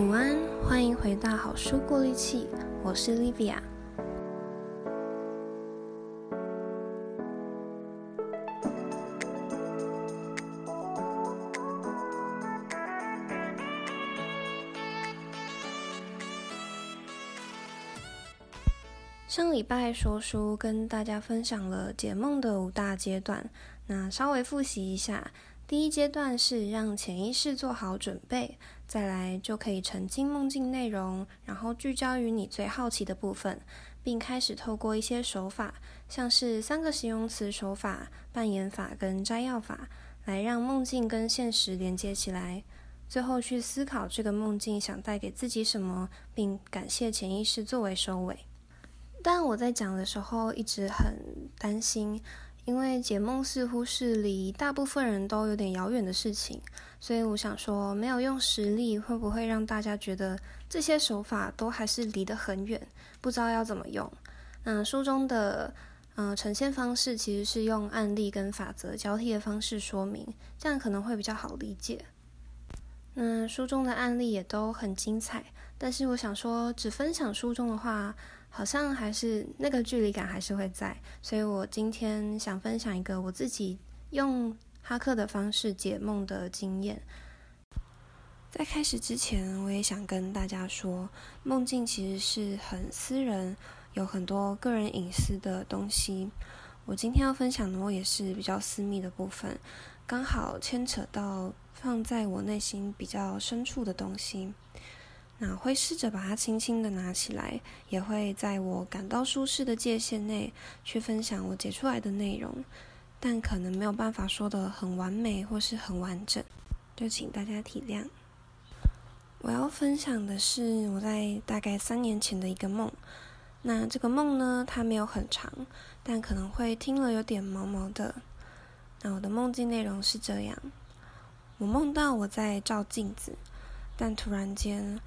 午安，欢迎回到好书过滤器，我是 Livia。上礼拜说书跟大家分享了解梦的五大阶段，那稍微复习一下。第一阶段是让潜意识做好准备，再来就可以沉浸梦境内容，然后聚焦于你最好奇的部分，并开始透过一些手法，像是三个形容词手法、扮演法跟摘要法，来让梦境跟现实连接起来。最后去思考这个梦境想带给自己什么，并感谢潜意识作为收尾。但我在讲的时候一直很担心。因为解梦似乎是离大部分人都有点遥远的事情，所以我想说，没有用实例会不会让大家觉得这些手法都还是离得很远，不知道要怎么用？那书中的嗯、呈现方式其实是用案例跟法则交替的方式说明，这样可能会比较好理解。那书中的案例也都很精彩，但是我想说，只分享书中的话。好像还是那个距离感还是会在，所以我今天想分享一个我自己用哈克的方式解梦的经验。在开始之前，我也想跟大家说，梦境其实是很私人，有很多个人隐私的东西。我今天要分享的梦也是比较私密的部分，刚好牵扯到放在我内心比较深处的东西。那会试着把它轻轻的拿起来，也会在我感到舒适的界限内去分享我解出来的内容，但可能没有办法说得很完美或是很完整，就请大家体谅。我要分享的是我在大概三年前的一个梦。那这个梦呢，它没有很长，但可能会听了有点毛毛的。那我的梦境内容是这样：我梦到我在照镜子，但突然间。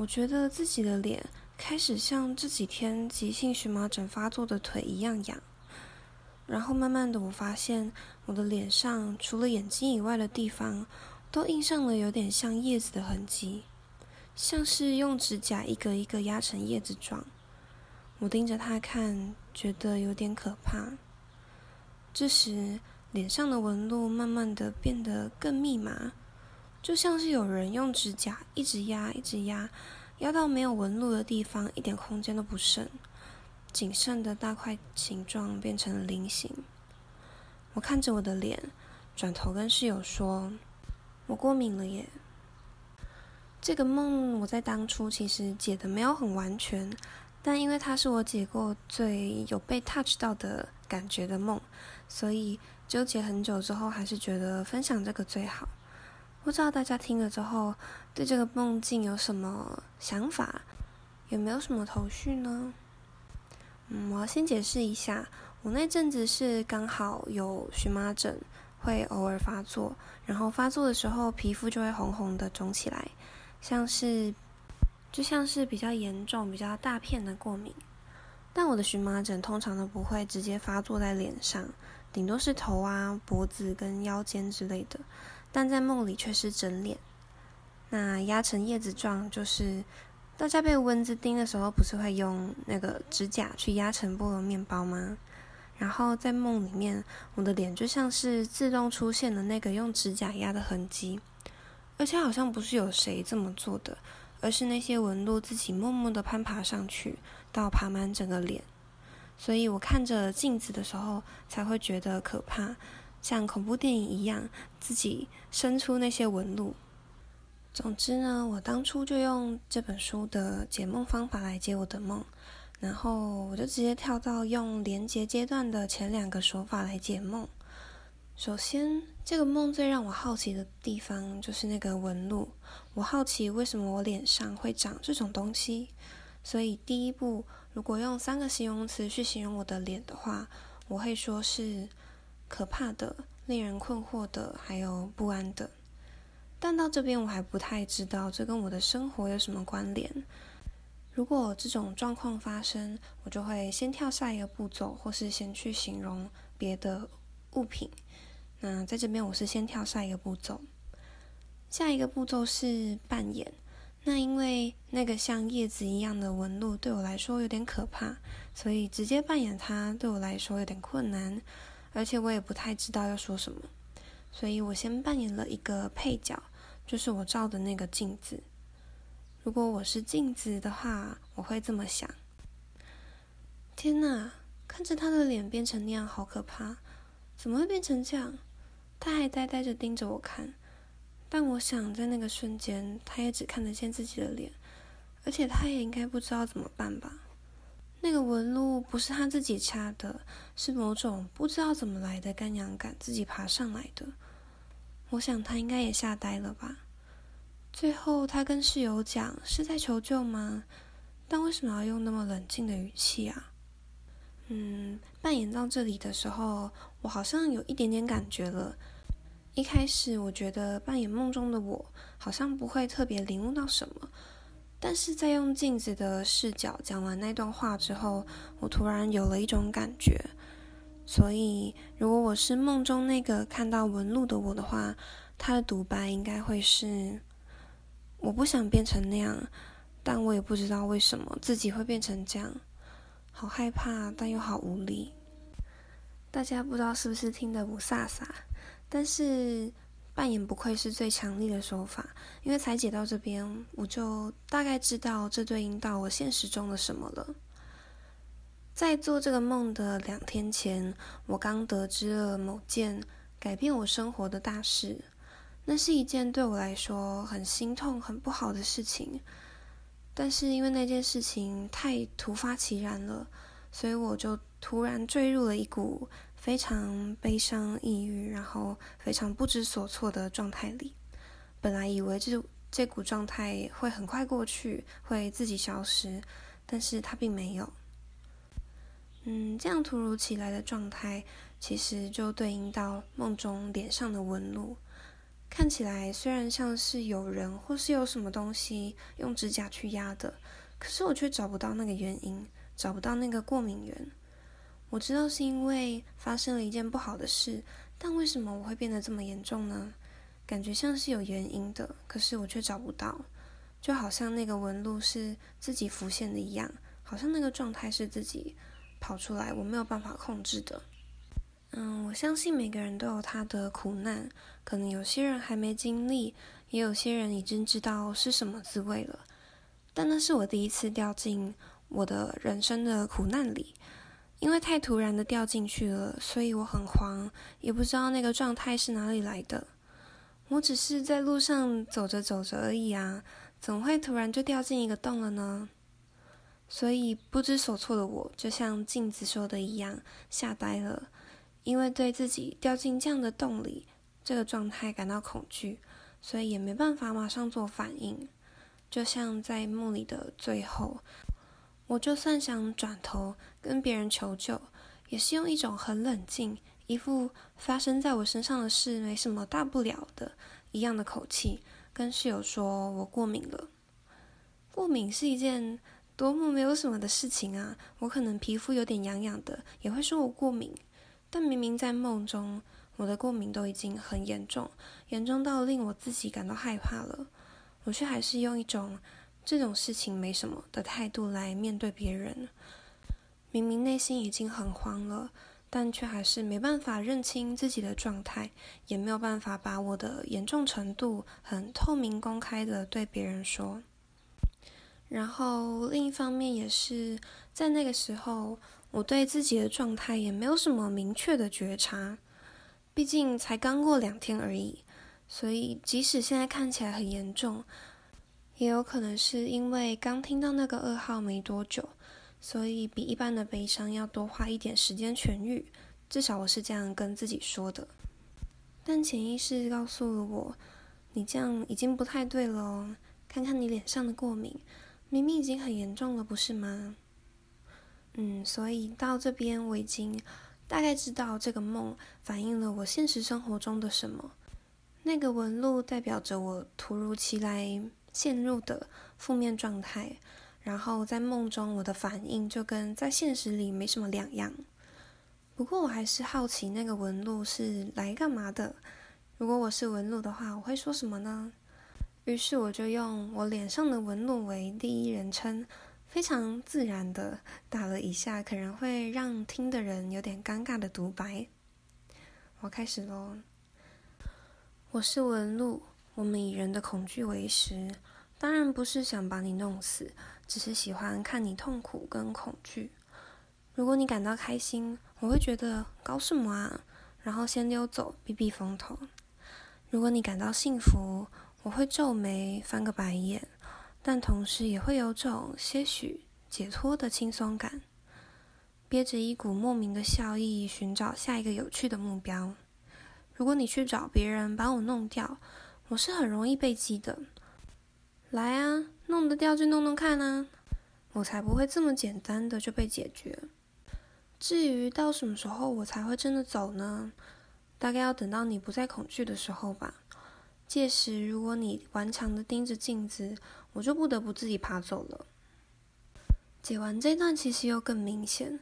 我觉得自己的脸开始像这几天急性荨麻疹发作的腿一样痒，然后慢慢的我发现我的脸上除了眼睛以外的地方都印上了有点像叶子的痕迹，像是用指甲一个一个压成叶子状。我盯着它看，觉得有点可怕。这时脸上的纹路慢慢的变得更密麻。就像是有人用指甲一直压，一直压，压到没有纹路的地方，一点空间都不剩，仅剩的大块形状变成了菱形。我看着我的脸，转头跟室友说：“我过敏了耶。”这个梦我在当初其实解的没有很完全，但因为它是我解过最有被 touch 到的感觉的梦，所以纠结很久之后，还是觉得分享这个最好。不知道大家听了之后，对这个梦境有什么想法？有没有什么头绪呢？嗯，我要先解释一下，我那阵子是刚好有荨麻疹，会偶尔发作，然后发作的时候皮肤就会红红的肿起来，像是就像是比较严重、比较大片的过敏。但我的荨麻疹通常都不会直接发作在脸上，顶多是头啊、脖子跟腰间之类的。但在梦里却是整脸，那压成叶子状，就是大家被蚊子叮的时候，不是会用那个指甲去压成菠萝面包吗？然后在梦里面，我的脸就像是自动出现的那个用指甲压的痕迹，而且好像不是有谁这么做的，而是那些纹路自己默默的攀爬上去，到爬满整个脸，所以我看着镜子的时候才会觉得可怕。像恐怖电影一样，自己生出那些纹路。总之呢，我当初就用这本书的解梦方法来解我的梦，然后我就直接跳到用连结阶段的前两个手法来解梦。首先，这个梦最让我好奇的地方就是那个纹路，我好奇为什么我脸上会长这种东西。所以第一步，如果用三个形容词去形容我的脸的话，我会说是。可怕的、令人困惑的，还有不安的。但到这边我还不太知道这跟我的生活有什么关联。如果这种状况发生，我就会先跳下一个步骤，或是先去形容别的物品。那在这边我是先跳下一个步骤。下一个步骤是扮演。那因为那个像叶子一样的纹路对我来说有点可怕，所以直接扮演它对我来说有点困难，而且我也不太知道要说什么，所以我先扮演了一个配角，就是我照的那个镜子。如果我是镜子的话，我会这么想：天哪，看着他的脸变成那样，好可怕！怎么会变成这样？他还呆呆着盯着我看。但我想，在那个瞬间，他也只看得见自己的脸，而且他也应该不知道怎么办吧？那个纹路不是他自己掐的，是某种不知道怎么来的干痒感自己爬上来的。我想他应该也吓呆了吧？最后，他跟室友讲是在求救吗？但为什么要用那么冷静的语气啊？嗯，扮演到这里的时候，我好像有一点点感觉了。一开始我觉得扮演梦中的我好像不会特别领悟到什么，但是在用镜子的视角讲完那段话之后，我突然有了一种感觉。所以，如果我是梦中那个看到纹路的我的话，他的独白应该会是：我不想变成那样，但我也不知道为什么自己会变成这样，好害怕，但又好无力。大家不知道是不是听得不飒飒？但是扮演不愧是最强力的手法，因为才解到这边，我就大概知道这对应到我现实中的什么了。在做这个梦的两天前，我刚得知了某件改变我生活的大事，那是一件对我来说很心痛、很不好的事情。但是因为那件事情太突发奇然了，所以我就突然坠入了一股。非常悲伤、抑郁，然后非常不知所措的状态里。本来以为这这股状态会很快过去，会自己消失，但是它并没有。嗯，这样突如其来的状态，其实就对应到梦中脸上的纹路。看起来虽然像是有人或是有什么东西用指甲去压的，可是我却找不到那个原因，找不到那个过敏源。我知道是因为发生了一件不好的事，但为什么我会变得这么严重呢？感觉像是有原因的，可是我却找不到，就好像那个纹路是自己浮现的一样，好像那个状态是自己跑出来，我没有办法控制的。嗯，我相信每个人都有他的苦难，可能有些人还没经历，也有些人已经知道是什么滋味了，但那是我第一次掉进我的人生的苦难里。因为太突然的掉进去了，所以我很慌，也不知道那个状态是哪里来的。我只是在路上走着走着而已啊，怎么会突然就掉进一个洞了呢？所以不知所措的我，就像镜子说的一样，吓呆了。因为对自己掉进这样的洞里这个状态感到恐惧，所以也没办法马上做反应。就像在梦里的最后。我就算想转头跟别人求救，也是用一种很冷静、一副发生在我身上的事没什么大不了的一样的口气，跟室友说我过敏了。过敏是一件多么没有什么的事情啊！我可能皮肤有点痒痒的，也会说我过敏。但明明在梦中，我的过敏都已经很严重，严重到令我自己感到害怕了，我却还是用一种。这种事情没什么的态度来面对别人，明明内心已经很慌了，但却还是没办法认清自己的状态，也没有办法把我的严重程度很透明公开的对别人说。然后另一方面也是在那个时候，我对自己的状态也没有什么明确的觉察，毕竟才刚过两天而已，所以即使现在看起来很严重。也有可能是因为刚听到那个噩耗没多久，所以比一般的悲伤要多花一点时间痊愈。至少我是这样跟自己说的。但潜意识告诉了我，你这样已经不太对了哦。看看你脸上的过敏，明明已经很严重了，不是吗？嗯，所以到这边我已经大概知道这个梦反映了我现实生活中的什么。那个纹路代表着我突如其来。陷入的负面状态，然后在梦中我的反应就跟在现实里没什么两样。不过我还是好奇那个纹路是来干嘛的。如果我是纹路的话，我会说什么呢？于是我就用我脸上的纹路为第一人称，非常自然的打了一下可能会让听的人有点尴尬的独白。我开始喽。我是纹路，我们以人的恐惧为食，当然不是想把你弄死，只是喜欢看你痛苦跟恐惧。如果你感到开心，我会觉得搞什么啊，然后先溜走，避避风头。如果你感到幸福，我会皱眉，翻个白眼，但同时也会有种些许解脱的轻松感，憋着一股莫名的笑意，寻找下一个有趣的目标。如果你去找别人把我弄掉，我是很容易被激的。来啊，弄得掉就弄弄看啊，我才不会这么简单的就被解决。至于到什么时候我才会真的走呢？大概要等到你不再恐惧的时候吧。届时，如果你顽强的盯着镜子，我就不得不自己爬走了。解完这段，其实又更明显。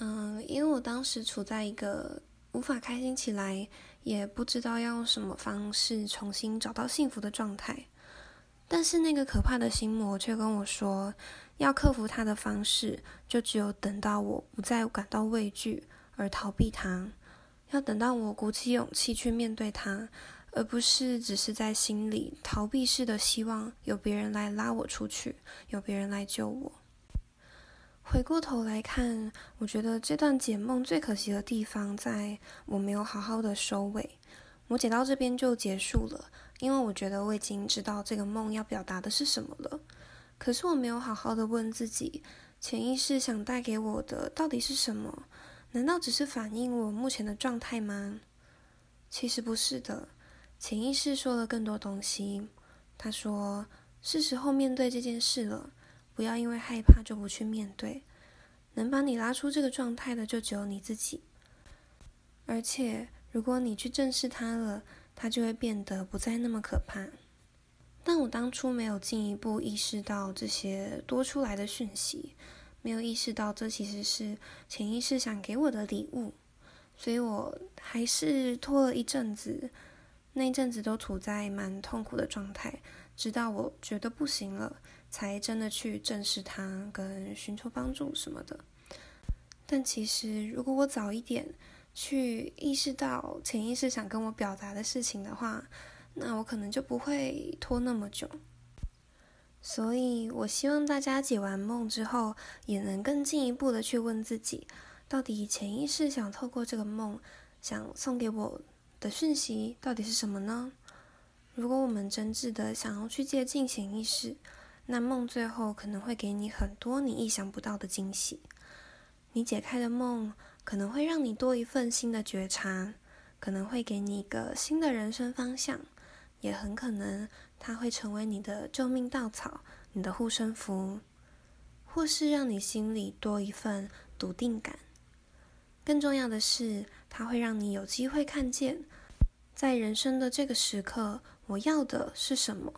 嗯，因为我当时处在一个无法开心起来，也不知道要用什么方式重新找到幸福的状态。但是那个可怕的心魔却跟我说，要克服它的方式，就只有等到我不再感到畏惧而逃避它，要等到我鼓起勇气去面对它，而不是只是在心里逃避式的希望有别人来拉我出去，有别人来救我。回过头来看，我觉得这段解梦最可惜的地方，在我没有好好的收尾。我解到这边就结束了，因为我觉得我已经知道这个梦要表达的是什么了。可是我没有好好的问自己，潜意识想带给我的到底是什么？难道只是反映我目前的状态吗？其实不是的，潜意识说了更多东西。他说，是时候面对这件事了，不要因为害怕就不去面对。能把你拉出这个状态的，就只有你自己。而且。如果你去正视它了，它就会变得不再那么可怕。但我当初没有进一步意识到这些多出来的讯息，没有意识到这其实是潜意识想给我的礼物，所以我还是拖了一阵子，那一阵子都处在蛮痛苦的状态，直到我觉得不行了，才真的去正视它，跟寻求帮助什么的。但其实如果我早一点，去意识到潜意识想跟我表达的事情的话，那我可能就不会拖那么久。所以，我希望大家解完梦之后，也能更进一步的去问自己，到底潜意识想透过这个梦，想送给我的讯息到底是什么呢？如果我们真挚的想要去接近潜意识，那梦最后可能会给你很多你意想不到的惊喜。你解开的梦。可能会让你多一份新的觉察，可能会给你一个新的人生方向，也很可能它会成为你的救命稻草、你的护身符，或是让你心里多一份笃定感。更重要的是，它会让你有机会看见，在人生的这个时刻，我要的是什么。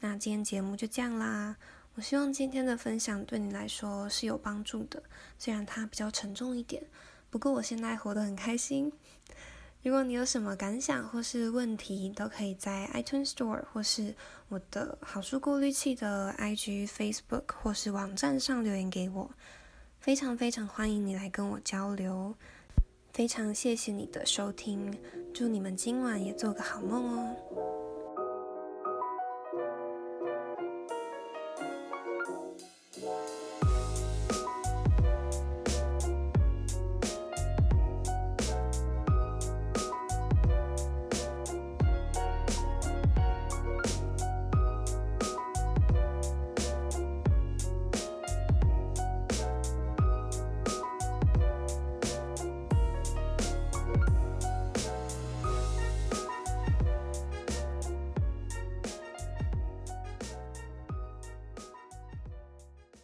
那今天节目就这样啦。我希望今天的分享对你来说是有帮助的，虽然它比较沉重一点，不过我现在活得很开心。如果你有什么感想或是问题，都可以在 iTunes Store 或是我的好书过滤器的 IG、Facebook 或是网站上留言给我，非常非常欢迎你来跟我交流。非常谢谢你的收听，祝你们今晚也做个好梦哦。